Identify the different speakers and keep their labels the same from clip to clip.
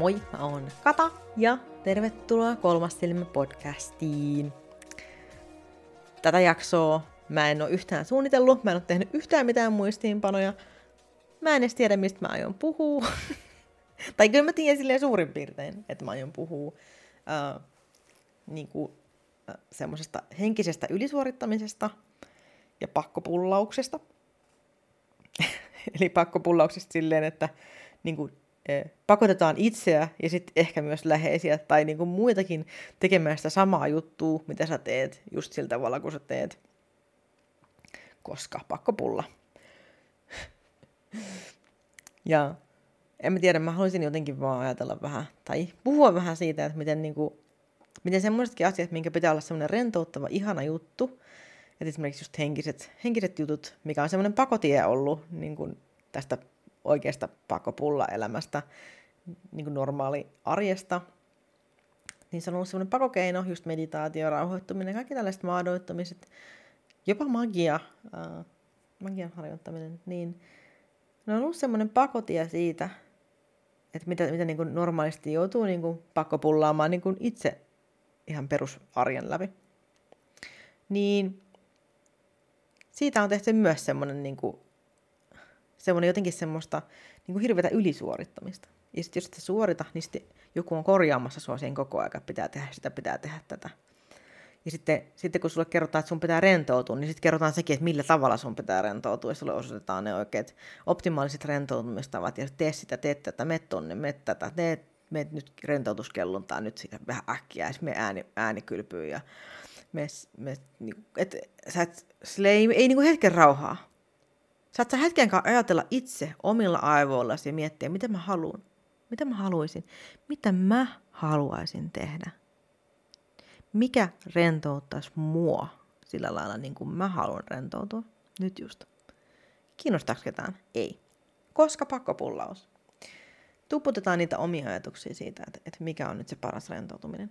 Speaker 1: Moi, mä oon Kata ja tervetuloa Kolmas silmä podcastiin. Tätä jaksoa mä en oo yhtään suunnitellut, mä en oo tehnyt yhtään mitään muistiinpanoja. Mä en edes tiedä, mistä mä aion puhua. tai kyllä mä tiedän silleen suurin piirtein, että mä aion puhua äh, niinku, äh, semmoisesta henkisestä ylisuorittamisesta ja pakkopullauksesta. Eli pakkopullauksesta silleen, että niin kuin, pakotetaan itseä ja sitten ehkä myös läheisiä tai niin kuin muitakin tekemään sitä samaa juttua, mitä sä teet, just sillä tavalla, kun sä teet. Koska pakkopulla. ja en mä tiedä, mä haluaisin jotenkin vaan ajatella vähän, tai puhua vähän siitä, että miten, niin kuin, miten semmoisetkin asiat, minkä pitää olla semmoinen rentouttava, ihana juttu, että esimerkiksi just henkiset, henkiset jutut, mikä on semmoinen pakotie ollut niin tästä oikeasta pakopulla-elämästä, niin kuin normaali arjesta, niin se on ollut semmoinen pakokeino, just meditaatio, rauhoittuminen, kaikki tällaiset maadoittumiset, jopa magia, äh, magian harjoittaminen, niin ne on ollut semmoinen pakotie siitä, että mitä, mitä niin kuin normaalisti joutuu niin kuin pakkopullaamaan niin kuin itse ihan perusarjen läpi. Niin siitä on tehty myös semmoinen niin kuin semmoinen jotenkin semmoista niin kuin hirveätä ylisuorittamista. Ja sitten jos et suorita, niin sitten joku on korjaamassa sua siihen koko ajan, pitää tehdä sitä, pitää tehdä tätä. Ja sitten, sitten kun sulle kerrotaan, että sun pitää rentoutua, niin sitten kerrotaan sekin, että millä tavalla sun pitää rentoutua, ja sulle osoitetaan ne oikeat optimaaliset rentoutumistavat, ja tee sitä, tee tätä, me tonne, me tätä, tee me nyt rentoutuskelluntaa nyt siitä vähän äkkiä, ja me ääni, ääni kylpyy, ja me, me, niin, et, sä et, ei, ei niin hetken rauhaa. Saat sä hetkenkaan ajatella itse omilla aivoillasi ja miettiä, mitä mä haluan. Mitä mä haluaisin? Mitä mä haluaisin tehdä? Mikä rentouttaisi mua sillä lailla niin kuin mä haluan rentoutua? Nyt just. Kiinnostaako ketään? Ei. Koska pakkopullaus. Tuputetaan niitä omia ajatuksia siitä, että, että mikä on nyt se paras rentoutuminen.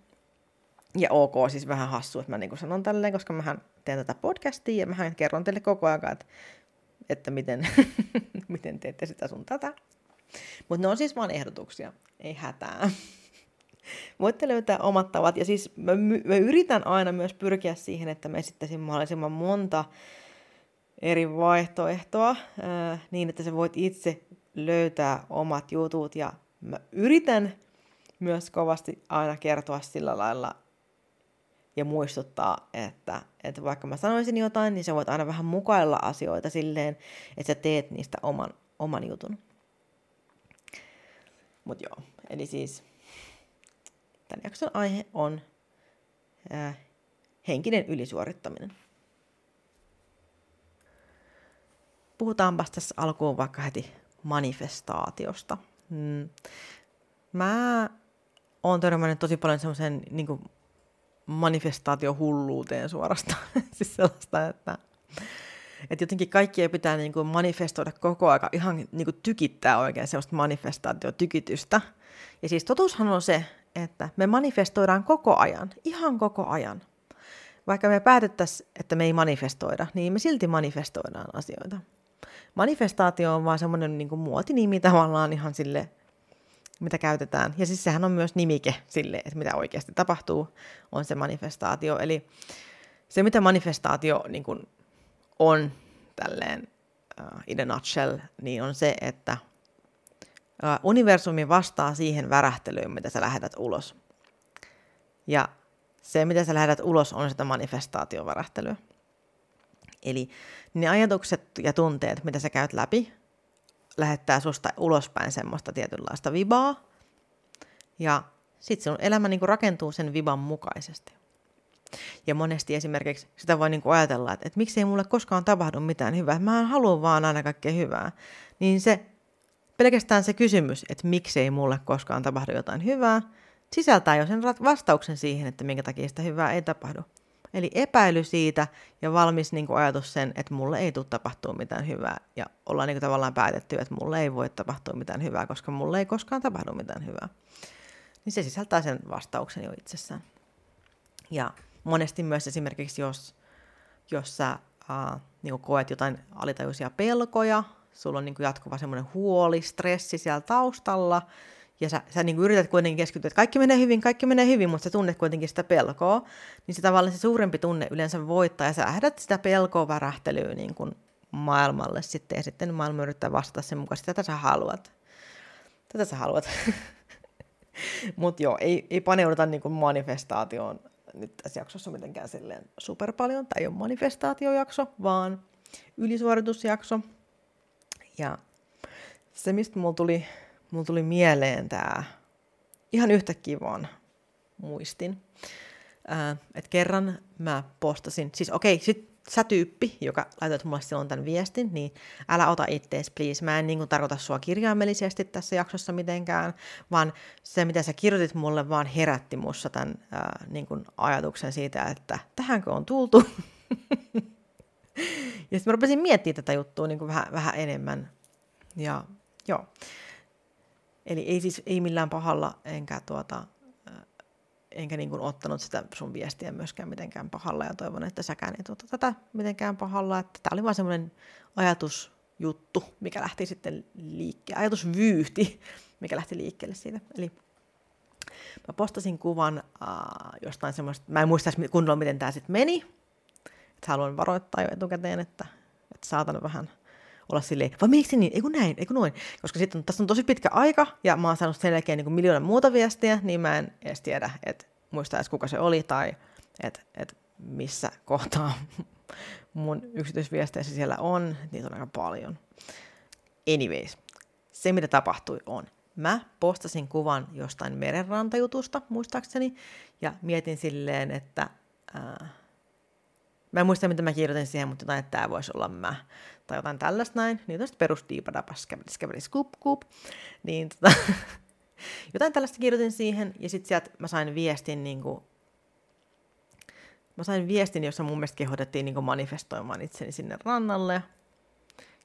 Speaker 1: Ja ok, siis vähän hassu, että mä niin sanon tälleen, koska mä teen tätä podcastia ja mä kerron teille koko ajan, että että miten, miten teette sitä sun tätä. Mutta ne on siis vain ehdotuksia, ei hätää. Voitte löytää omat tavat. Ja siis mä, mä yritän aina myös pyrkiä siihen, että mä esittäisin mahdollisimman monta eri vaihtoehtoa ää, niin, että sä voit itse löytää omat jutut. Ja mä yritän myös kovasti aina kertoa sillä lailla ja muistuttaa, että, että vaikka mä sanoisin jotain, niin sä voit aina vähän mukailla asioita silleen, että sä teet niistä oman, oman jutun. Mutta joo, eli siis tämän jakson aihe on ää, henkinen ylisuorittaminen. Puhutaanpas tässä alkuun vaikka heti manifestaatiosta. Mm. Mä oon törmännyt tosi paljon semmoisen niin manifestaatio hulluuteen suorastaan. siis sellaista, että, että jotenkin kaikkia pitää niin kuin manifestoida koko aika, ihan niin kuin tykittää oikein sellaista manifestaatiotykitystä. Ja siis totuushan on se, että me manifestoidaan koko ajan, ihan koko ajan. Vaikka me päätettäisiin, että me ei manifestoida, niin me silti manifestoidaan asioita. Manifestaatio on vaan semmoinen niin kuin muotinimi tavallaan ihan sille mitä käytetään. Ja siis sehän on myös nimike sille, että mitä oikeasti tapahtuu, on se manifestaatio. Eli se, mitä manifestaatio niin kuin on tälleen uh, in a nutshell, niin on se, että uh, universumi vastaa siihen värähtelyyn, mitä sä lähetät ulos. Ja se, mitä sä lähetät ulos, on sitä manifestaatiovärähtelyä. Eli ne ajatukset ja tunteet, mitä sä käyt läpi, lähettää susta ulospäin semmoista tietynlaista vibaa. Ja sitten sun elämä niin kuin rakentuu sen viban mukaisesti. Ja monesti esimerkiksi sitä voi niin kuin ajatella, että, että miksei mulle koskaan tapahdu mitään hyvää, mä haluan vaan aina kaikkea hyvää. Niin se pelkästään se kysymys, että miksei mulle koskaan tapahdu jotain hyvää, sisältää jo sen vastauksen siihen, että minkä takia sitä hyvää ei tapahdu. Eli epäily siitä ja valmis niin kuin ajatus sen, että mulle ei tule tapahtua mitään hyvää. Ja ollaan niin kuin tavallaan päätetty, että mulle ei voi tapahtua mitään hyvää, koska mulle ei koskaan tapahdu mitään hyvää. Niin se sisältää sen vastauksen jo itsessään. Ja monesti myös esimerkiksi, jos, jos sä uh, niin koet jotain alitajuisia pelkoja, sulla on niin kuin jatkuva semmoinen huoli, stressi siellä taustalla, ja sä, sä niin yrität kuitenkin keskittyä, että kaikki menee hyvin, kaikki menee hyvin, mutta sä tunnet kuitenkin sitä pelkoa, niin se tavallaan se suurempi tunne yleensä voittaa, ja sä lähdet sitä pelkoa värähtelyä niin kuin maailmalle sitten, ja sitten maailma yrittää vastata sen mukaan, tätä sä haluat. Tätä sä haluat. mutta joo, ei, ei paneuduta niin kuin manifestaatioon nyt tässä jaksossa mitenkään silleen super paljon. Tämä ei ole manifestaatiojakso, vaan ylisuoritusjakso. Ja se, mistä mulla tuli, mulla tuli mieleen tämä, ihan yhtäkkiä vaan muistin, että kerran mä postasin, siis okei, okay, sit sä tyyppi, joka laitoit mulle silloin tämän viestin, niin älä ota ittees, please. Mä en niin kuin, tarkoita sua kirjaimellisesti tässä jaksossa mitenkään, vaan se, mitä sä kirjoitit mulle, vaan herätti mussa tämän ää, niin kuin ajatuksen siitä, että tähänkö on tultu. ja sitten mä rupesin miettimään tätä juttua niin kuin vähän, vähän enemmän. Ja joo. Eli ei siis ei millään pahalla, enkä tuota, enkä niin kuin ottanut sitä sun viestiä myöskään mitenkään pahalla ja toivon, että säkään et ota tätä mitenkään pahalla. Että tämä oli vaan semmoinen ajatusjuttu, mikä lähti sitten liikkeelle, ajatusvyyhti, mikä lähti liikkeelle siitä. Eli mä postasin kuvan äh, jostain semmoista, mä en muista kunnolla miten tämä sitten meni, että haluan varoittaa jo etukäteen, että, että saatan vähän olla silleen, vai miksi niin, eikö näin, eikö noin, koska sitten tässä on tosi pitkä aika, ja mä oon saanut sen jälkeen niin miljoona muuta viestiä, niin mä en edes tiedä, että muista edes kuka se oli, tai että et missä kohtaa mun yksityisviesteissä siellä on, niitä on aika paljon. Anyways, se mitä tapahtui on, mä postasin kuvan jostain merenrantajutusta, muistaakseni, ja mietin silleen, että ää, Mä en muista, mitä mä kirjoitin siihen, mutta jotain, että tämä voisi olla mä. Tai jotain tällaista näin. Niin tästä perus diipadapas, käveli, käveli, skup, kup. Niin tota, jotain tällaista kirjoitin siihen. Ja sitten sieltä mä sain viestin niin kuin, mä sain viestin, jossa mun mielestä kehotettiin niin manifestoimaan itseni sinne rannalle.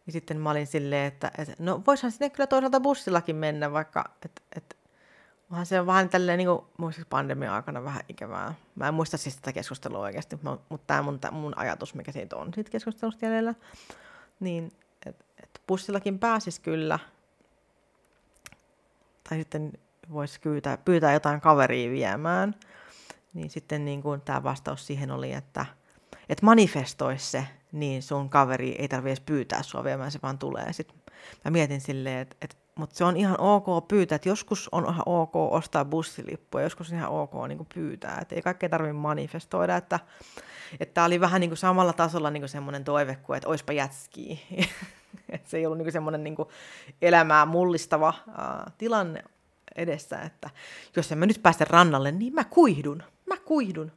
Speaker 1: Ja sitten mä olin silleen, että, että no voisihan sinne kyllä toisaalta bussillakin mennä, vaikka että, että Onhan se vähän tälleen niin kuin, pandemian aikana vähän ikävää. Mä en muista siis tätä keskustelua oikeasti, mutta tämä mun, mun ajatus, mikä siitä on siitä keskustelusta jäljellä, niin että et bussillakin pääsis kyllä. Tai sitten voisi pyytää, pyytää jotain kaveria viemään. Niin sitten niin kuin tämä vastaus siihen oli, että et manifestoisi se, niin sun kaveri ei tarvitse pyytää sua viemään, se vaan tulee. Sitten mä mietin silleen, että, että mutta se on ihan ok pyytää, että joskus on ihan ok ostaa bussilippuja, joskus on ihan ok niin pyytää, että ei kaikkea tarvitse manifestoida, että että oli vähän niin kuin samalla tasolla niin kuin semmoinen toive kuin, että oispa jätski. se ei ollut niin kuin semmoinen niin kuin elämää mullistava uh, tilanne edessä, että jos en mä nyt päästä rannalle, niin mä kuidun, mä kuidun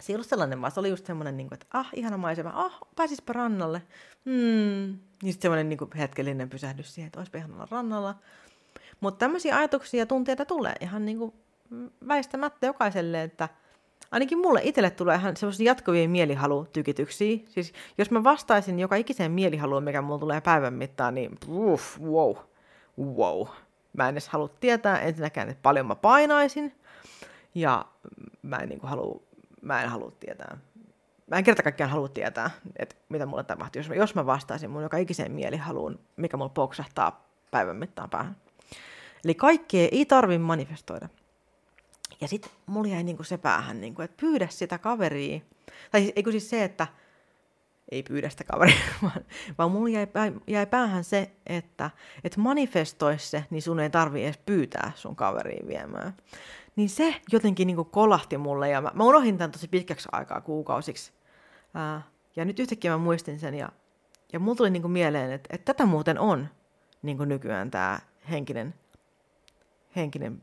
Speaker 1: se ei ollut sellainen, vaan se oli just semmoinen, niin kuin, että ah, ihana maisema, ah, pääsispä rannalle. Hmm. Niin semmoinen niin hetkellinen pysähdys siihen, että olisipa ihanalla rannalla. Mutta tämmöisiä ajatuksia ja tunteita tulee ihan niin kuin väistämättä jokaiselle, että ainakin mulle itselle tulee ihan semmoisia jatkuvia mielihalutykityksiä. Siis jos mä vastaisin joka ikiseen mielihaluun, mikä mulla tulee päivän mittaan, niin uff, wow, wow. Mä en edes halua tietää ensinnäkään, että paljon mä painaisin, ja mä en niin kuin halua mä en halua tietää. Mä en kerta kaikkiaan halua tietää, että mitä mulle tapahtuu, jos mä, jos mä vastaisin mun joka ikiseen mielihaluun, mikä mulla poksahtaa päivän mittaan päähän. Eli kaikkea ei tarvi manifestoida. Ja sitten mulla jäi niinku se päähän, niinku, että pyydä sitä kaveria. Tai siis, eikö siis se, että ei pyydä sitä kaveria, vaan, vaan mulla jäi, jäi päähän se, että et manifestoi se, niin sun ei tarvi edes pyytää sun kaveria viemään. Niin se jotenkin niin kuin kolahti mulle ja mä, mä unohdin tämän tosi pitkäksi aikaa kuukausiksi. Ää, ja nyt yhtäkkiä mä muistin sen ja, ja mulla tuli niin kuin mieleen, että, että tätä muuten on niin kuin nykyään tämä henkinen, henkinen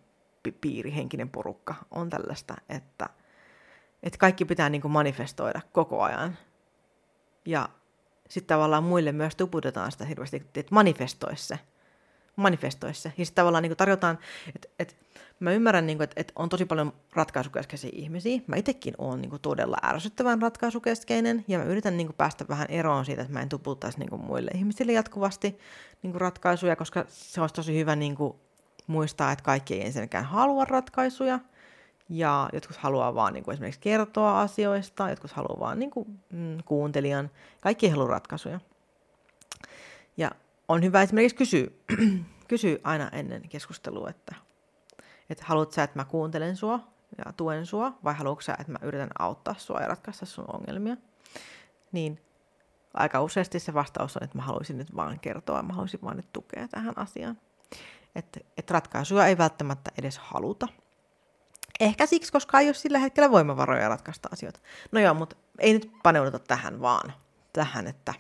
Speaker 1: piiri, henkinen porukka on tällaista, että, että kaikki pitää niin kuin manifestoida koko ajan. Ja sitten tavallaan muille myös tuputetaan sitä hirveästi, että manifestoi se. Manifestoi se. Ja sitten tavallaan niin tarjotaan, että, että Mä ymmärrän, niin kuin, että, että on tosi paljon ratkaisukeskeisiä ihmisiä. Mä itsekin oon niin kuin, todella ärsyttävän ratkaisukeskeinen ja mä yritän niin kuin, päästä vähän eroon siitä, että mä en tuputtaisi niin kuin, muille ihmisille jatkuvasti niin kuin, ratkaisuja, koska se olisi tosi hyvä niin kuin, muistaa, että kaikki ei ensinnäkään halua ratkaisuja. Ja jotkut haluaa vaan niin kuin, esimerkiksi kertoa asioista, jotkut haluaa vaan niin kuin, mm, kuuntelijan. Kaikki ei halua ratkaisuja. Ja on hyvä esimerkiksi kysyä, kysy aina ennen keskustelua, että, että haluat sä, että mä kuuntelen sua ja tuen sua, vai haluatko sä, että mä yritän auttaa sua ja ratkaista sun ongelmia. Niin aika useasti se vastaus on, että mä haluaisin nyt vaan kertoa, mä haluaisin vaan nyt tukea tähän asiaan. Että et ratkaisuja ei välttämättä edes haluta. Ehkä siksi, koska ei ole sillä hetkellä voimavaroja ratkaista asioita. No joo, mutta ei nyt paneuduta tähän vaan. Tähän, että,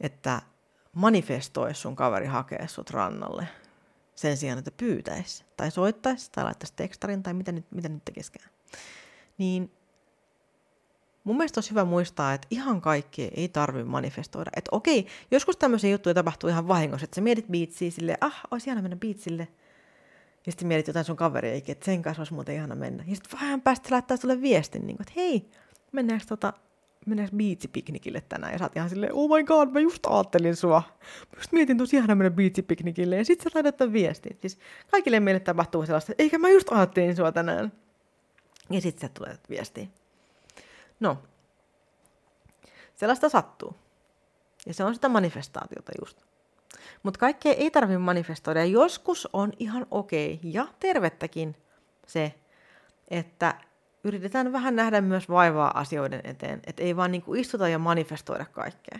Speaker 1: että manifestoi sun kaveri hakee sut rannalle sen sijaan, että pyytäisi tai soittaisi tai laittaisi tekstarin tai mitä nyt, mitä nyt tekeskään. Niin mun mielestä olisi hyvä muistaa, että ihan kaikki ei tarvitse manifestoida. Että okei, joskus tämmöisiä juttuja tapahtuu ihan vahingossa, että sä mietit biitsiä silleen, ah, olisi ihana mennä biitsille. Ja sitten mietit jotain sun kaveria, että sen kanssa olisi muuten ihana mennä. Ja sitten vähän päästä laittaa sulle viestin, niin kuin, että hei, mennäänkö tota, mennäänkö biitsipiknikille tänään? Ja sä oot ihan silleen, oh my god, mä just ajattelin sua. Mä just mietin tosi ihana mennä biitsipiknikille. Ja sitten sä laitat tämän viestin. Siis kaikille meille tapahtuu sellaista, eikä mä just ajattelin sua tänään. Ja sitten sä tulee viestiin. No, sellaista sattuu. Ja se on sitä manifestaatiota just. Mutta kaikkea ei tarvitse manifestoida. Joskus on ihan okei okay ja tervettäkin se, että yritetään vähän nähdä myös vaivaa asioiden eteen. Että ei vaan niinku istuta ja manifestoida kaikkea.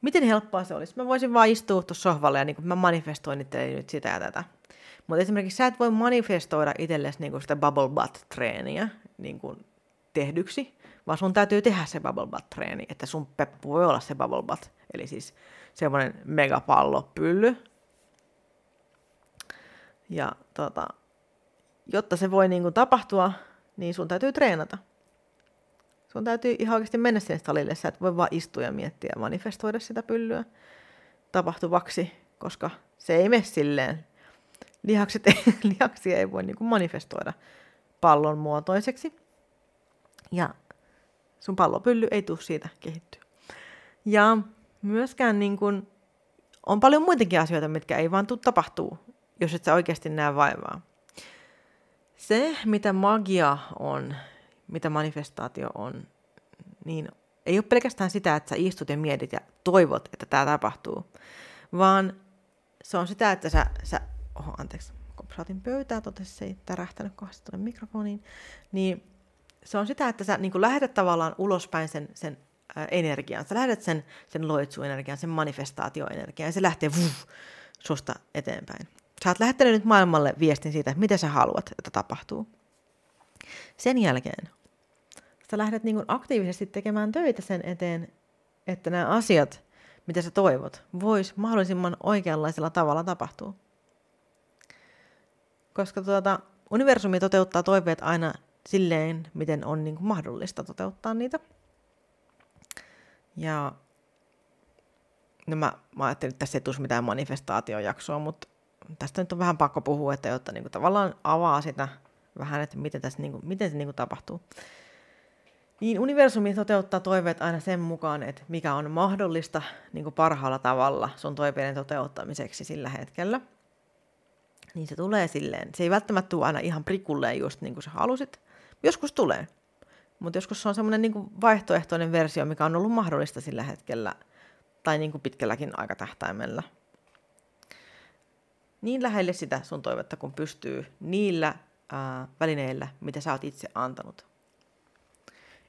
Speaker 1: Miten helppoa se olisi? Mä voisin vaan istua tuossa sohvalle ja niinku, mä manifestoin itselleni nyt sitä ja tätä. Mutta esimerkiksi sä et voi manifestoida itsellesi niinku sitä bubble butt-treeniä niinku tehdyksi, vaan sun täytyy tehdä se bubble butt-treeni, että sun peppu voi olla se bubble butt, eli siis semmoinen megapallopylly. Ja tota, jotta se voi niin kuin tapahtua, niin sun täytyy treenata. Sun täytyy ihan oikeasti mennä sinne salille, sä et voi vaan istua ja miettiä ja manifestoida sitä pyllyä tapahtuvaksi, koska se ei mene silleen. Lihakset lihaksia ei voi niin kuin manifestoida pallon muotoiseksi. Ja sun pallopylly ei tule siitä kehittyä. Ja myöskään niin kun, on paljon muitakin asioita, mitkä ei vaan tule tapahtuu, jos et sä oikeasti näe vaivaa. Se, mitä magia on, mitä manifestaatio on, niin ei ole pelkästään sitä, että sä istut ja mietit ja toivot, että tämä tapahtuu, vaan se on sitä, että sä, sä oho, anteeksi, kun saatin pöytää, totesi se ei tärähtänyt kohdasta tuonne mikrofoniin, niin se on sitä, että sä niin lähetät tavallaan ulospäin sen, sen ää, energian. Sä lähetät sen, sen loitsuenergian, sen manifestaatioenergian, ja se lähtee vuh, susta eteenpäin. Sä oot lähettänyt nyt maailmalle viestin siitä, mitä sä haluat, että tapahtuu. Sen jälkeen sä lähdet niin aktiivisesti tekemään töitä sen eteen, että nämä asiat, mitä sä toivot, vois mahdollisimman oikeanlaisella tavalla tapahtua. Koska tuota, universumi toteuttaa toiveet aina silleen, miten on niin mahdollista toteuttaa niitä. Ja no mä, mä ajattelin, että tässä ei tulisi mitään manifestaatiojaksoa, mutta tästä nyt on vähän pakko puhua, että jotta niin kuin tavallaan avaa sitä vähän, että miten, tässä, niin kuin, miten se niin kuin tapahtuu. Niin universumi toteuttaa toiveet aina sen mukaan, että mikä on mahdollista niin kuin parhaalla tavalla sun toiveiden toteuttamiseksi sillä hetkellä. Niin se tulee silleen. Se ei välttämättä tule aina ihan prikulleen just niin kuin sä halusit, Joskus tulee, mutta joskus se on semmoinen niin vaihtoehtoinen versio, mikä on ollut mahdollista sillä hetkellä tai niin kuin pitkälläkin aikatähtäimellä. Niin lähelle sitä sun toivetta, kun pystyy niillä ää, välineillä, mitä sä oot itse antanut.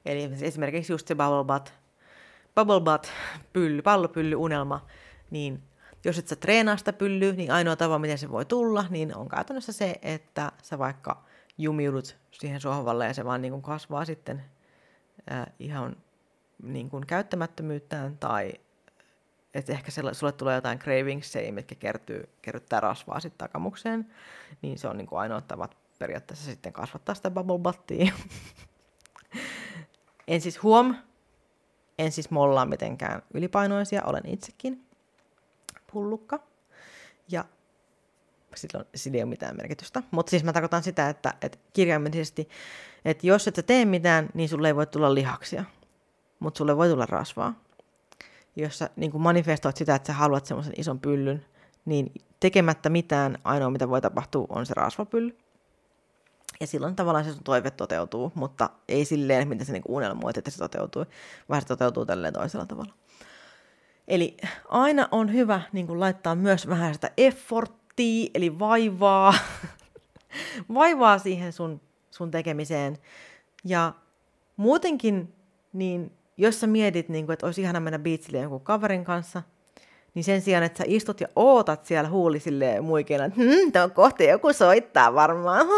Speaker 1: Eli esimerkiksi just se bubble butt, bubble butt pylly, pallopylly unelma, niin jos et sä treenaa sitä pyllyä, niin ainoa tapa, miten se voi tulla, niin on käytännössä se, että sä vaikka jumiudut siihen sohvalle ja se vaan niin kasvaa sitten ää, ihan niin käyttämättömyyttään tai että ehkä sulle tulee jotain cravingsia, mitkä kertyy, kerryttää rasvaa sitten takamukseen, niin se on niin kuin ainoa tavat periaatteessa sitten kasvattaa sitä bubble buttia. en siis huom, en siis mollaa mitenkään ylipainoisia, olen itsekin pullukka. Ja sillä, sillä ei ole mitään merkitystä. Mutta siis mä tarkoitan sitä, että, että kirjaimellisesti, että jos et sä tee mitään, niin sulle ei voi tulla lihaksia, mutta sulle voi tulla rasvaa. Jos sä niin manifestoit sitä, että sä haluat semmoisen ison pyllyn, niin tekemättä mitään, ainoa mitä voi tapahtua on se rasvapylly. Ja silloin tavallaan se sun toive toteutuu, mutta ei silleen, miten sä niin unelmoit, että se toteutuu, vaan se toteutuu tälleen toisella tavalla. Eli aina on hyvä niin kuin laittaa myös vähän sitä efforttia, eli vaivaa, vaivaa siihen sun, sun tekemiseen. Ja muutenkin, niin jos sä mietit, niin kuin, että olisi ihana mennä biitsille jonkun kaverin kanssa, niin sen sijaan, että sä istut ja ootat siellä huuli silleen muikeena, että hm, tämä kohta joku soittaa varmaan.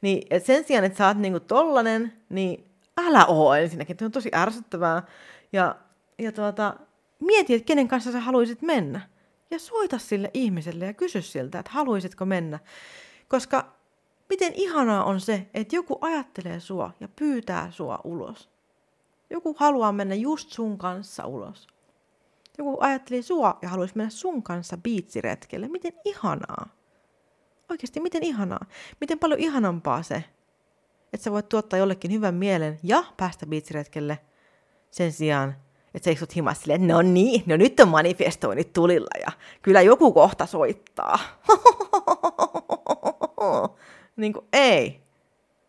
Speaker 1: Niin et sen sijaan, että sä oot niinku tollanen, niin älä oo ensinnäkin. Se on tosi ärsyttävää. Ja, ja tuota, mieti, että kenen kanssa sä haluaisit mennä. Ja soita sille ihmiselle ja kysy siltä, että haluaisitko mennä. Koska miten ihanaa on se, että joku ajattelee sua ja pyytää sua ulos. Joku haluaa mennä just sun kanssa ulos. Joku ajatteli sua ja haluaisi mennä sun kanssa biitsiretkelle. Miten ihanaa. Oikeasti, miten ihanaa. Miten paljon ihanampaa se, että sä voit tuottaa jollekin hyvän mielen ja päästä biitsiretkelle sen sijaan, että sä istut himassa silleen, no niin, no nyt on manifestoinnit tulilla ja kyllä joku kohta soittaa. niin kuin, ei,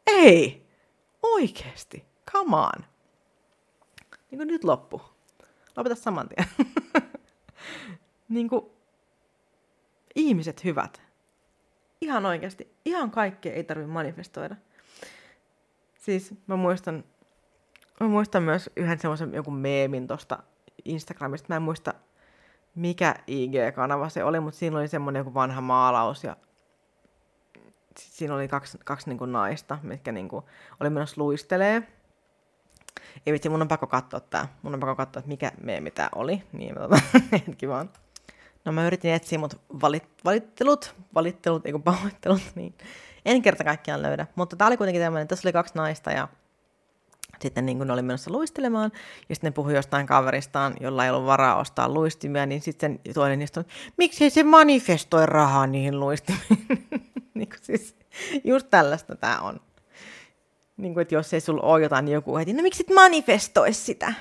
Speaker 1: ei, oikeasti, come on. Niin kuin nyt loppu. Lopeta saman tien. niin kuin, ihmiset hyvät. Ihan oikeasti. Ihan kaikkea ei tarvitse manifestoida. Siis mä muistan, mä muistan myös yhden semmoisen joku meemin tosta Instagramista. Mä en muista, mikä IG-kanava se oli, mutta siinä oli semmoinen joku vanha maalaus ja siinä oli kaksi, kaksi niin kuin naista, mitkä niin kuin oli menossa luistelee ei vitsi, mun on pakko katsoa tää. Mun on pakko katsoa, että mikä meemi tää oli. Niin, tota, hetki vaan. No mä yritin etsiä mut valit, valittelut, valittelut, ei pahoittelut, niin en kerta kaikkiaan löydä. Mutta tää oli kuitenkin tämmöinen, tässä oli kaksi naista ja sitten niin kun ne oli menossa luistelemaan, ja sitten ne puhui jostain kaveristaan, jolla ei ollut varaa ostaa luistimia, niin sitten toinen niistä on, miksi se manifestoi rahaa niihin luistimiin? niin siis, just tällaista tämä on niin kuin, että jos ei sulla ole jotain, niin joku heti, no miksi et manifestoi sitä?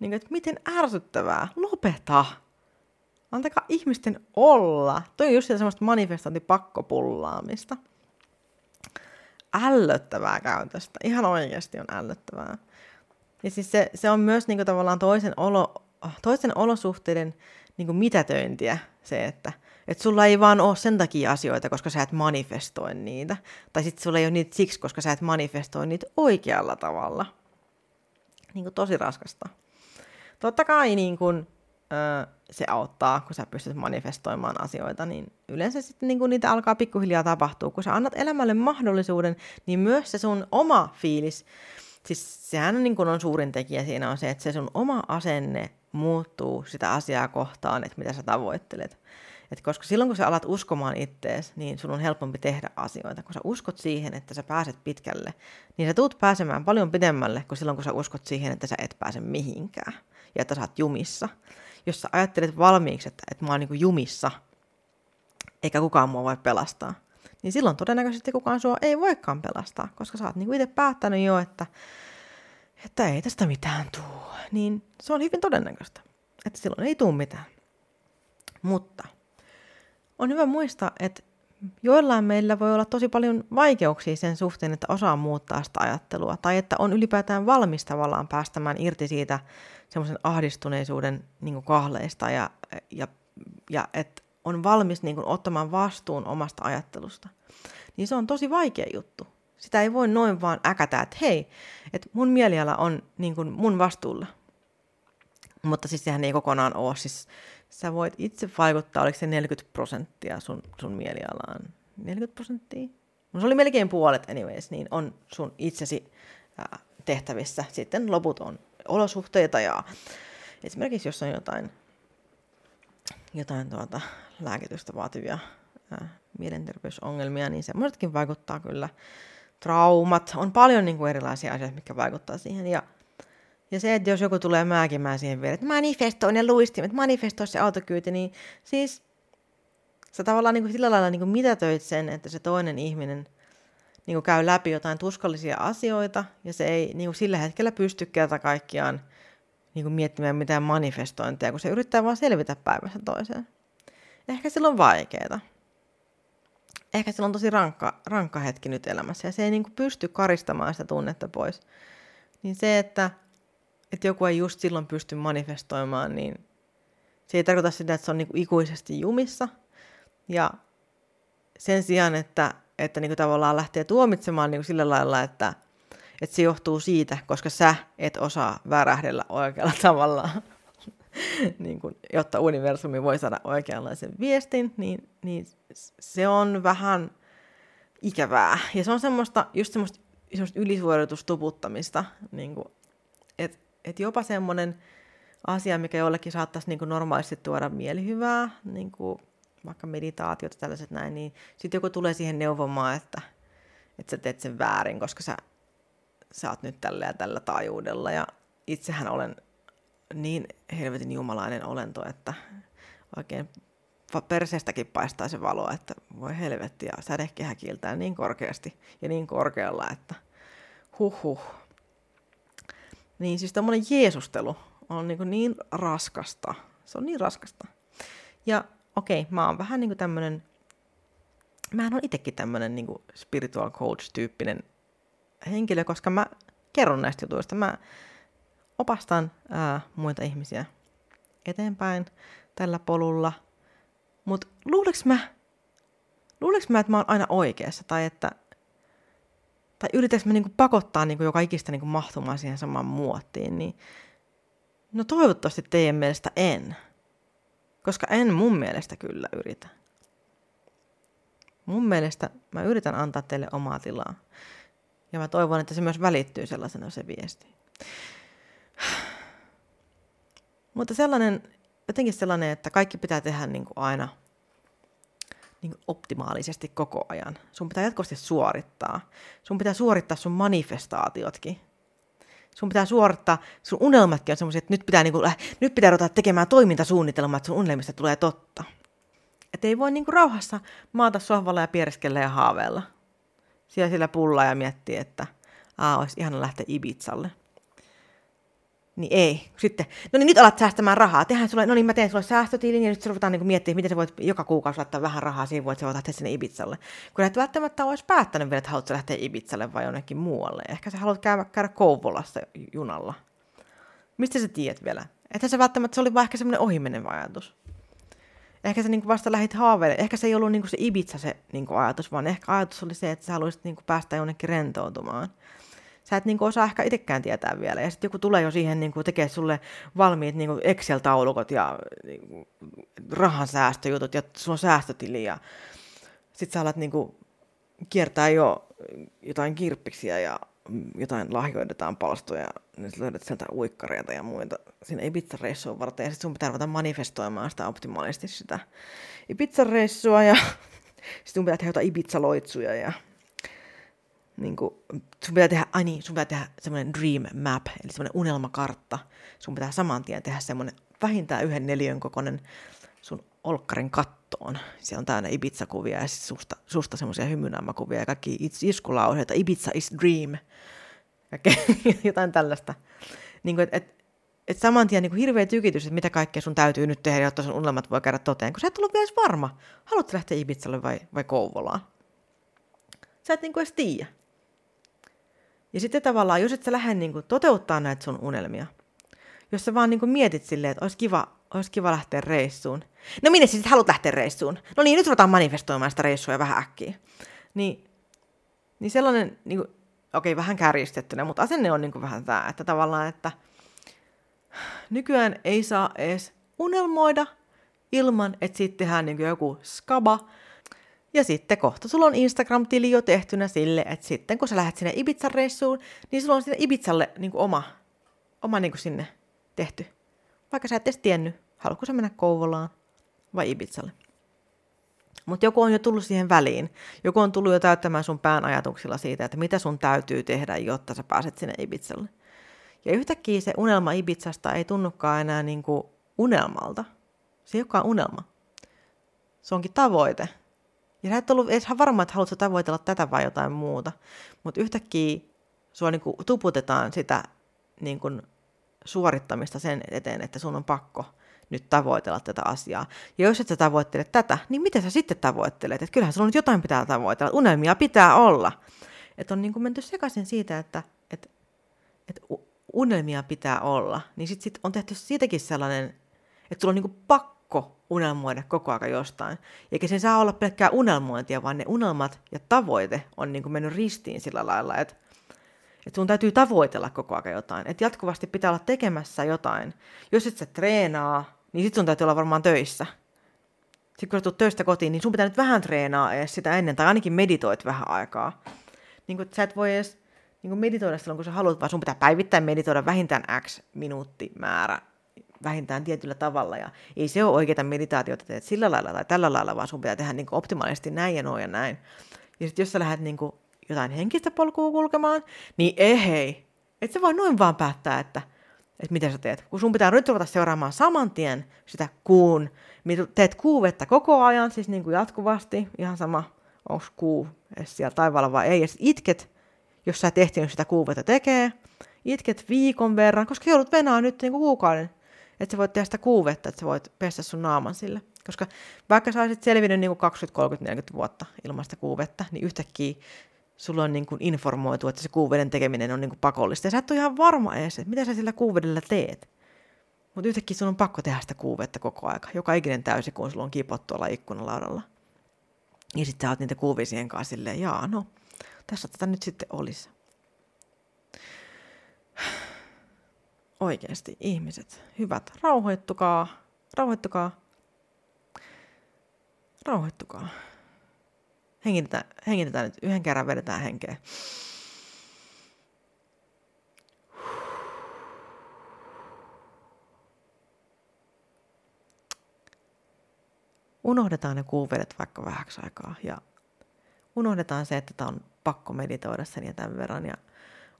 Speaker 1: Niin kuin, että miten ärsyttävää, lopeta. Antakaa ihmisten olla. Toi on just semmoista manifestointipakkopullaamista. Ällöttävää käytöstä. Ihan oikeasti on ällöttävää. Ja siis se, se on myös niin kuin, tavallaan toisen, olo, toisen olosuhteiden niin kuin mitätöintiä se, että että sulla ei vaan ole sen takia asioita, koska sä et manifestoi niitä. Tai sitten sulla ei ole niitä siksi, koska sä et manifestoi niitä oikealla tavalla. Niin kuin tosi raskasta. Totta kai niin kuin, ö, se auttaa, kun sä pystyt manifestoimaan asioita, niin yleensä sitten niin kuin niitä alkaa pikkuhiljaa tapahtua. Kun sä annat elämälle mahdollisuuden, niin myös se sun oma fiilis, siis sehän on, niin kuin on suurin tekijä siinä on se, että se sun oma asenne muuttuu sitä asiaa kohtaan, että mitä sä tavoittelet. Et koska silloin kun sä alat uskomaan ittees, niin sun on helpompi tehdä asioita. Kun sä uskot siihen, että sä pääset pitkälle, niin sä tuut pääsemään paljon pidemmälle kuin silloin kun sä uskot siihen, että sä et pääse mihinkään ja että sä oot jumissa. Jos sä ajattelet valmiiksi, että, että mä oon niin jumissa, eikä kukaan mua voi pelastaa, niin silloin todennäköisesti kukaan sua ei voikaan pelastaa, koska sä oot niin itse päättänyt jo, että, että ei tästä mitään tuu. Niin se on hyvin todennäköistä, että silloin ei tuu mitään. Mutta on hyvä muistaa, että joillain meillä voi olla tosi paljon vaikeuksia sen suhteen, että osaa muuttaa sitä ajattelua, tai että on ylipäätään valmis tavallaan päästämään irti siitä semmoisen ahdistuneisuuden niin kahleista, ja, ja, ja että on valmis niin kuin, ottamaan vastuun omasta ajattelusta. Niin se on tosi vaikea juttu. Sitä ei voi noin vaan äkätä, että hei, että mun mieliala on niin kuin, mun vastuulla. Mutta siis sehän ei kokonaan ole. Siis sä voit itse vaikuttaa, oliko se 40 prosenttia sun, sun mielialaan? 40 prosenttia? No se oli melkein puolet anyways, niin on sun itsesi tehtävissä. Sitten loput on olosuhteita ja esimerkiksi jos on jotain, jotain tuota, lääkitystä vaativia ää, mielenterveysongelmia, niin semmoisetkin vaikuttaa kyllä. Traumat, on paljon niin kuin erilaisia asioita, mitkä vaikuttaa siihen. Ja ja se, että jos joku tulee määkimään siihen vielä, että manifestoin ja luistimet, manifestoi se autokyyti, niin siis sä tavallaan niin kuin sillä lailla niin kuin mitätöit sen, että se toinen ihminen niin kuin käy läpi jotain tuskallisia asioita, ja se ei niin kuin sillä hetkellä pysty kerta kaikkiaan niin kuin miettimään mitään manifestointia, kun se yrittää vaan selvitä päivässä toiseen. Ehkä sillä on vaikeaa. Ehkä sillä on tosi rankka, rankka hetki nyt elämässä, ja se ei niin kuin pysty karistamaan sitä tunnetta pois. Niin se, että että joku ei just silloin pysty manifestoimaan, niin se ei tarkoita sitä, että se on niin kuin ikuisesti jumissa. Ja sen sijaan, että, että niin kuin tavallaan lähtee tuomitsemaan niin kuin sillä lailla, että, että se johtuu siitä, koska sä et osaa värähdellä oikealla tavalla, niin kuin, jotta universumi voi saada oikeanlaisen viestin, niin, niin se on vähän ikävää. Ja se on semmoista, just semmoista, semmoista ylisuoritustuputtamista, niin kuin, että et jopa semmoinen asia, mikä jollekin saattaisi niin kuin normaalisti tuoda mielihyvää, niin kuin vaikka meditaatiot tällaiset näin, niin sitten joku tulee siihen neuvomaan, että, että sä teet sen väärin, koska sä, sä oot nyt tällä ja tällä taajuudella. Ja itsehän olen niin helvetin jumalainen olento, että oikein perseestäkin paistaa se valo, että voi helvetti, ja sädekehä kiiltää niin korkeasti ja niin korkealla, että huh huh. Niin siis tämmöinen jeesustelu on niin, niin raskasta. Se on niin raskasta. Ja okei, mä oon vähän niin kuin tämmönen, mä oon itsekin tämmönen niin spiritual coach-tyyppinen henkilö, koska mä kerron näistä jutuista. Mä opastan ää, muita ihmisiä eteenpäin tällä polulla. Mutta luuleks mä, luuleks mä, että mä oon aina oikeassa, tai että tai yritäks mä niinku pakottaa niinku joka ikistä niinku mahtumaan siihen samaan muottiin, niin no toivottavasti teidän mielestä en. Koska en mun mielestä kyllä yritä. Mun mielestä mä yritän antaa teille omaa tilaa. Ja mä toivon, että se myös välittyy sellaisena se viesti. Mutta sellainen, jotenkin sellainen, että kaikki pitää tehdä niin kuin aina niin kuin optimaalisesti koko ajan. Sun pitää jatkuvasti suorittaa. Sun pitää suorittaa sun manifestaatiotkin. Sun pitää suorittaa, sun unelmatkin on semmoisia, että nyt pitää, niin kuin, nyt pitää ruveta tekemään toimintasuunnitelmaa, että sun unelmista tulee totta. Että ei voi niin kuin rauhassa maata sohvalla ja piereskellä ja haaveilla. Siellä sillä pullaa ja miettiä, että aa, olisi ihana lähteä Ibizalle. Niin ei. Sitten, no niin nyt alat säästämään rahaa. Tehän sulle, no niin mä teen sulle säästötilin ja nyt ruvetaan niin miettimään, miten sä voit joka kuukausi laittaa vähän rahaa siihen, voit sä voit lähteä sinne Ibizalle. Kun et välttämättä olisi päättänyt vielä, että haluat lähteä Ibizalle vai jonnekin muualle. Ehkä sä haluat käydä, käydä Kouvolassa junalla. Mistä sä tiedät vielä? Että se välttämättä se oli vaan ehkä semmoinen ohimenevä ajatus. Ehkä sä niin vasta lähit haaveilemaan. Ehkä se ei ollut niin se Ibiza se niin ajatus, vaan ehkä ajatus oli se, että sä haluaisit niin päästä jonnekin rentoutumaan sä et niinku osaa ehkä itsekään tietää vielä. Ja sitten joku tulee jo siihen niinku tekee sulle valmiit niinku Excel-taulukot ja niinku rahansäästöjutut ja sun säästötili ja sitten sä alat niinku kiertää jo jotain kirppiksiä ja jotain lahjoitetaan palstoja, niin löydät sieltä uikkareita ja muita. Sinne Ibiza-reissuun varten, ja sitten sun pitää ruveta manifestoimaan sitä optimaalisesti sitä Ibiza-reissua, ja sitten sun pitää tehdä jotain Ibiza-loitsuja, ja niin kuin, sun pitää tehdä, ai niin, sun pitää tehdä semmoinen dream map, eli semmoinen unelmakartta. Sun pitää saman tien tehdä semmoinen vähintään yhden neliön kokoinen sun olkkarin kattoon. Se on täynnä Ibiza-kuvia ja sit susta, susta semmoisia hymynäämäkuvia ja kaikki iskulauseita, Ibiza is dream. Ja jotain tällaista. Niin kuin, et, et, et saman tien niin hirveä tykitys, että mitä kaikkea sun täytyy nyt tehdä, jotta sun unelmat voi käydä toteen, kun sä et ollut vielä varma. Haluatko lähteä Ibizalle vai, vai Kouvolaan? Sä et niin kuin edes tiedä. Ja sitten tavallaan, jos et sä lähde niin kuin, toteuttaa näitä sun unelmia, jos sä vaan niin kuin, mietit silleen, että olisi kiva, olisi kiva lähteä reissuun. No minne siis haluat lähteä reissuun? No niin, nyt ruvetaan manifestoimaan sitä reissua vähän äkkiä. Niin, niin sellainen, niin kuin, okei, vähän kärjistettynä, mutta asenne on niin kuin, vähän tämä, että tavallaan, että nykyään ei saa edes unelmoida ilman, että sitten tehdään niin kuin, joku skaba, ja sitten kohta sulla on Instagram-tili jo tehtynä sille, että sitten kun sä lähdet sinne Ibiza-reissuun, niin sulla on sinne Ibizalle niin oma, oma niin sinne tehty. Vaikka sä et edes tiennyt, haluatko sä mennä Kouvolaan vai Ibizalle. Mutta joku on jo tullut siihen väliin. Joku on tullut jo täyttämään sun pään ajatuksilla siitä, että mitä sun täytyy tehdä, jotta sä pääset sinne Ibizalle. Ja yhtäkkiä se unelma Ibizasta ei tunnukaan enää niin kuin unelmalta. Se ei olekaan unelma. Se onkin tavoite. Ja sä et ollut edes varma, että haluatko tavoitella tätä vai jotain muuta. Mutta yhtäkkiä sua niin kuin tuputetaan sitä niin kuin suorittamista sen eteen, että sun on pakko nyt tavoitella tätä asiaa. Ja jos et sä tavoittele tätä, niin mitä sä sitten tavoittelet? Että kyllähän sulla nyt jotain pitää tavoitella. Unelmia pitää olla. Että on niin kuin menty sekaisin siitä, että, että, että unelmia pitää olla, niin sitten sit on tehty siitäkin sellainen, että sulla on niinku pakko unelmoida koko ajan jostain. Eikä se saa olla pelkkää unelmointia, vaan ne unelmat ja tavoite on niinku mennyt ristiin sillä lailla, että että sun täytyy tavoitella koko ajan jotain. Että jatkuvasti pitää olla tekemässä jotain. Jos et sä treenaa, niin sit sun täytyy olla varmaan töissä. Sitten kun sä tulet töistä kotiin, niin sun pitää nyt vähän treenaa edes sitä ennen, tai ainakin meditoit vähän aikaa. Niin kun, sä et voi edes niin meditoida silloin, kun sä haluat, vaan sun pitää päivittäin meditoida vähintään X minuuttimäärä vähintään tietyllä tavalla. Ja ei se ole oikeita meditaatiota, teet sillä lailla tai tällä lailla, vaan sun pitää tehdä niin optimaalisesti näin ja noin ja näin. Ja sitten jos sä lähdet niin jotain henkistä polkua kulkemaan, niin ehei. Et sä voi noin vaan päättää, että, että mitä sä teet. Kun sun pitää nyt ruveta seuraamaan saman tien sitä kuun, teet kuuvetta koko ajan, siis niin kuin jatkuvasti, ihan sama, onko kuu edes siellä taivaalla vai ei, ja itket, jos sä et ehtinyt sitä kuuvetta tekee, itket viikon verran, koska joudut venaa nyt niin kuin kuukauden, että sä voit tehdä sitä kuuvetta, että sä voit pestä sun naaman sille. Koska vaikka sä olisit selvinnyt niin kuin 20, 30, 40 vuotta ilman sitä kuuvetta, niin yhtäkkiä sulla on niin kuin informoitu, että se kuuveden tekeminen on niin kuin pakollista. Ja sä et ole ihan varma edes, että mitä sä sillä kuuvedellä teet. Mutta yhtäkkiä sun on pakko tehdä sitä kuuvetta koko aika. Joka ikinen täysi, kun sulla on kipot tuolla ikkunalaudalla. Ja sitten sä oot niitä kuuvisien kanssa silleen, jaa no, tässä tätä nyt sitten olisi. Oikeasti, ihmiset, hyvät, rauhoittukaa, rauhoittukaa, rauhoittukaa. Hengitetään, hengitetään nyt. Yhden kerran, vedetään henkeä. Unohdetaan ne kuuvedet vaikka vähäksi aikaa ja unohdetaan se, että tämä on pakko meditoida sen ja tämän verran. Ja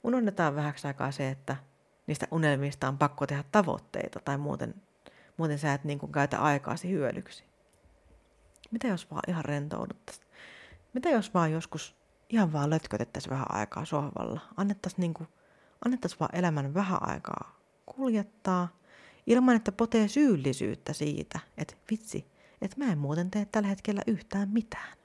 Speaker 1: unohdetaan vähäksi aikaa se, että niistä unelmista on pakko tehdä tavoitteita tai muuten, muuten sä et niin kuin käytä aikaasi hyödyksi. Mitä jos vaan ihan rentouduttaisiin? Mitä jos vaan joskus ihan vaan lötkötettäisiin vähän aikaa sohvalla? Annettaisiin niinku, annettais vaan elämän vähän aikaa kuljettaa, ilman että potee syyllisyyttä siitä, että vitsi, että mä en muuten tee tällä hetkellä yhtään mitään.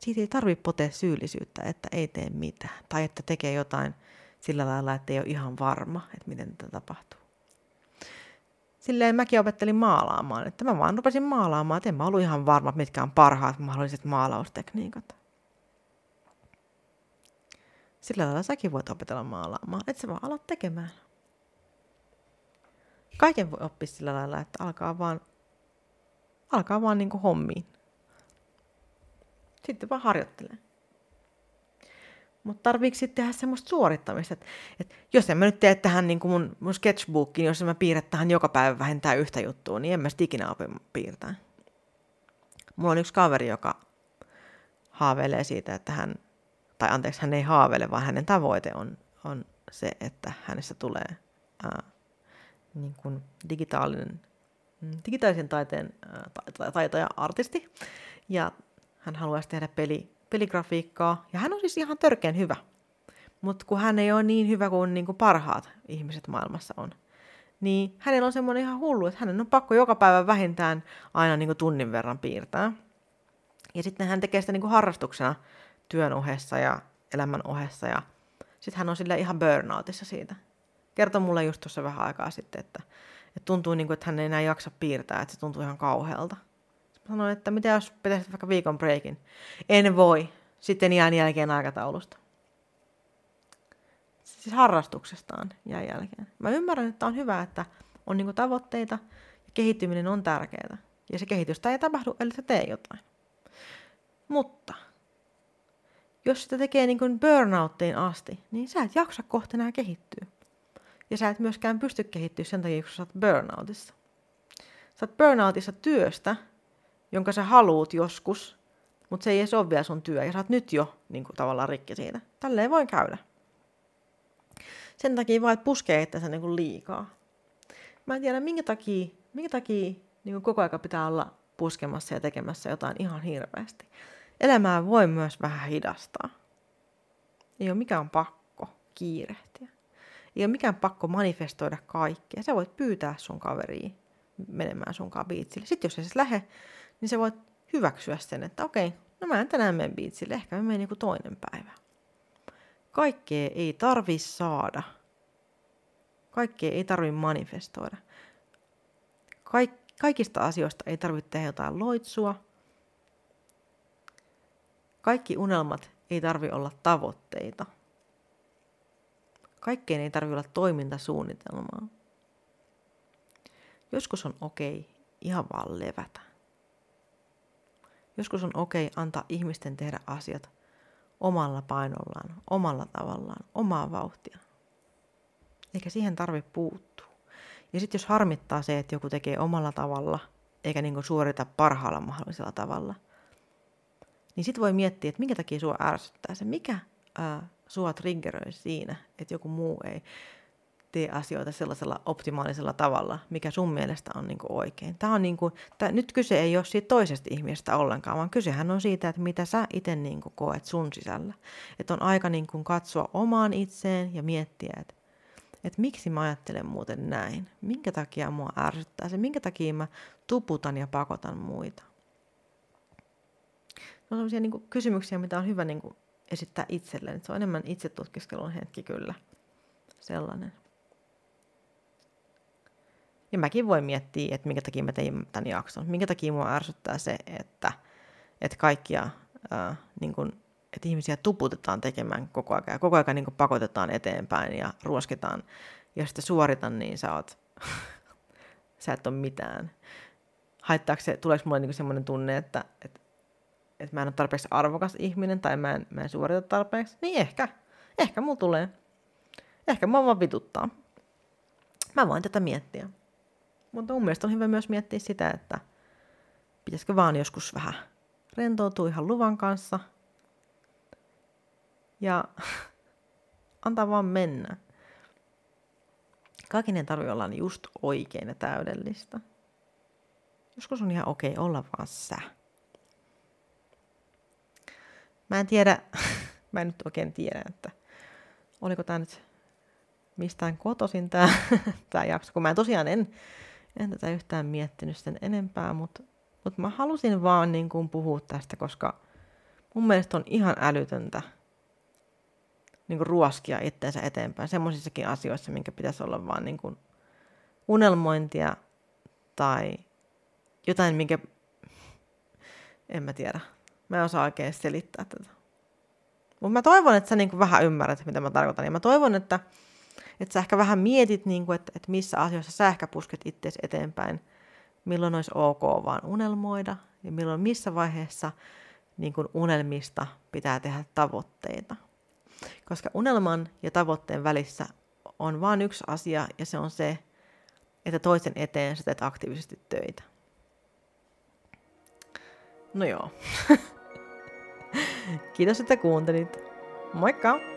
Speaker 1: Siitä ei tarvi potea syyllisyyttä, että ei tee mitään, tai että tekee jotain sillä lailla, että ei ole ihan varma, että miten tätä tapahtuu silleen mäkin opettelin maalaamaan, että mä vaan rupesin maalaamaan, että en mä ollut ihan varma, mitkä on parhaat mahdolliset maalaustekniikat. Sillä lailla säkin voit opetella maalaamaan, että sä vaan alat tekemään. Kaiken voi oppia sillä lailla, että alkaa vaan, alkaa vaan niinku hommiin. Sitten vaan harjoittelee. Mutta tarviiko sitten tehdä semmoista suorittamista, että, että jos en mä nyt tee tähän niin mun, mun sketchbookiin, jos mä piirrät tähän joka päivä vähintään yhtä juttua, niin en mä sitten ikinä opi piirtää. Mulla on yksi kaveri, joka haaveilee siitä, että hän, tai anteeksi, hän ei haaveile, vaan hänen tavoite on, on se, että hänestä tulee ää, niin kuin digitaalinen, mm, digitaalisen taiteen ää, taitaja, artisti. Ja hän haluaisi tehdä peli, peligrafiikkaa, ja hän on siis ihan törkeän hyvä. Mutta kun hän ei ole niin hyvä kuin, niin parhaat ihmiset maailmassa on, niin hänellä on semmoinen ihan hullu, että hänen on pakko joka päivä vähintään aina niin tunnin verran piirtää. Ja sitten hän tekee sitä niin harrastuksena työn ohessa ja elämän ohessa, ja sitten hän on sillä ihan burnoutissa siitä. Kertoi mulle just tuossa vähän aikaa sitten, että, että tuntuu niin että hän ei enää jaksa piirtää, että se tuntuu ihan kauhealta. Sanoin, että mitä jos pitäisi vaikka viikon breakin. En voi. Sitten jään jälkeen aikataulusta. Siis harrastuksestaan jää jälkeen. Mä ymmärrän, että on hyvä, että on niinku tavoitteita ja kehittyminen on tärkeää. Ja se kehitystä ei tapahdu, ellei sä tee jotain. Mutta jos sitä tekee niin kuin burnouttiin asti, niin sä et jaksa kohta enää kehittyä. Ja sä et myöskään pysty kehittyä sen takia, kun sä oot burnoutissa. Sä oot burnoutissa työstä, jonka sä haluut joskus, mutta se ei edes ole vielä sun työ, ja sä oot nyt jo niin kuin, tavallaan rikki siitä. Tälleen voi käydä. Sen takia vaan, että puskee että se niin kuin liikaa. Mä en tiedä, minkä takia, minkä takia niin kuin koko aika pitää olla puskemassa ja tekemässä jotain ihan hirveästi. Elämää voi myös vähän hidastaa. Ei ole mikään pakko kiirehtiä. Ei ole mikään pakko manifestoida kaikkea. Sä voit pyytää sun kaveriin menemään sunkaan biitsille. Sitten jos se siis lähe, niin sä voit hyväksyä sen, että okei, no mä en tänään mene biitsille, ehkä mä menen joku toinen päivä. Kaikkea ei tarvi saada. Kaikkea ei tarvi manifestoida. Kaik- kaikista asioista ei tarvitse tehdä jotain loitsua. Kaikki unelmat ei tarvi olla tavoitteita. Kaikkeen ei tarvi olla toimintasuunnitelmaa. Joskus on okei okay ihan vaan levätä. Joskus on okei okay antaa ihmisten tehdä asiat omalla painollaan, omalla tavallaan, omaa vauhtia. Eikä siihen tarvi puuttua. Ja sitten jos harmittaa se, että joku tekee omalla tavalla, eikä niinku suorita parhaalla mahdollisella tavalla, niin sitten voi miettiä, että minkä takia sua ärsyttää se, mikä ää, sua triggeröi siinä, että joku muu ei tee asioita sellaisella optimaalisella tavalla, mikä sun mielestä on niin kuin oikein. Tämä on niin kuin, tämä, nyt kyse ei ole siitä toisesta ihmisestä ollenkaan, vaan kysehän on siitä, että mitä sä itse niin kuin koet sun sisällä. Että on aika niin kuin katsoa omaan itseen ja miettiä, että, että miksi mä ajattelen muuten näin. Minkä takia mua ärsyttää se, minkä takia mä tuputan ja pakotan muita. Ne on sellaisia niin kuin kysymyksiä, mitä on hyvä niin kuin esittää itselleen. Se on enemmän itsetutkiskelun hetki kyllä sellainen. Ja mäkin voin miettiä, että minkä takia mä tein tämän jakson. Minkä takia mua ärsyttää se, että, että kaikkia, ää, niin kun, että ihmisiä tuputetaan tekemään koko ajan. Koko ajan niin pakotetaan eteenpäin ja ruoskitaan. Ja sitten suoritan, niin sä oot, sä et ole mitään. Haittaako se, tuleeko mulle niin semmoinen tunne, että, että, että mä en ole tarpeeksi arvokas ihminen tai mä en, mä en suorita tarpeeksi? Niin ehkä. Ehkä mulla tulee. Ehkä mua vaan vituttaa. Mä voin tätä miettiä. Mutta mun mielestä on hyvä myös miettiä sitä, että pitäisikö vaan joskus vähän rentoutua ihan luvan kanssa ja antaa vaan mennä. Kaiken ei tarvitse olla just oikein ja täydellistä. Joskus on ihan okei okay olla vaan sä. Mä en tiedä, mä en nyt oikein tiedä, että oliko tämä nyt mistään kotoisin tämä jakso, kun mä tosiaan en en tätä yhtään miettinyt sen enempää, mutta, mutta mä halusin vaan niin kuin puhua tästä, koska mun mielestä on ihan älytöntä niin kuin ruoskia itteensä eteenpäin semmoisissakin asioissa, minkä pitäisi olla vaan niin kuin unelmointia tai jotain, minkä en mä tiedä. Mä en osaa oikein selittää tätä. Mutta mä toivon, että sä niin kuin vähän ymmärrät, mitä mä tarkoitan. Ja mä toivon, että että sä ehkä vähän mietit, niin kuin, että, että missä asioissa sä ehkä pusket itseäsi eteenpäin, milloin olisi ok vaan unelmoida ja milloin missä vaiheessa niin kuin unelmista pitää tehdä tavoitteita. Koska unelman ja tavoitteen välissä on vain yksi asia ja se on se, että toisen eteen sä teet aktiivisesti töitä. No joo. Kiitos, että kuuntelit. Moikka!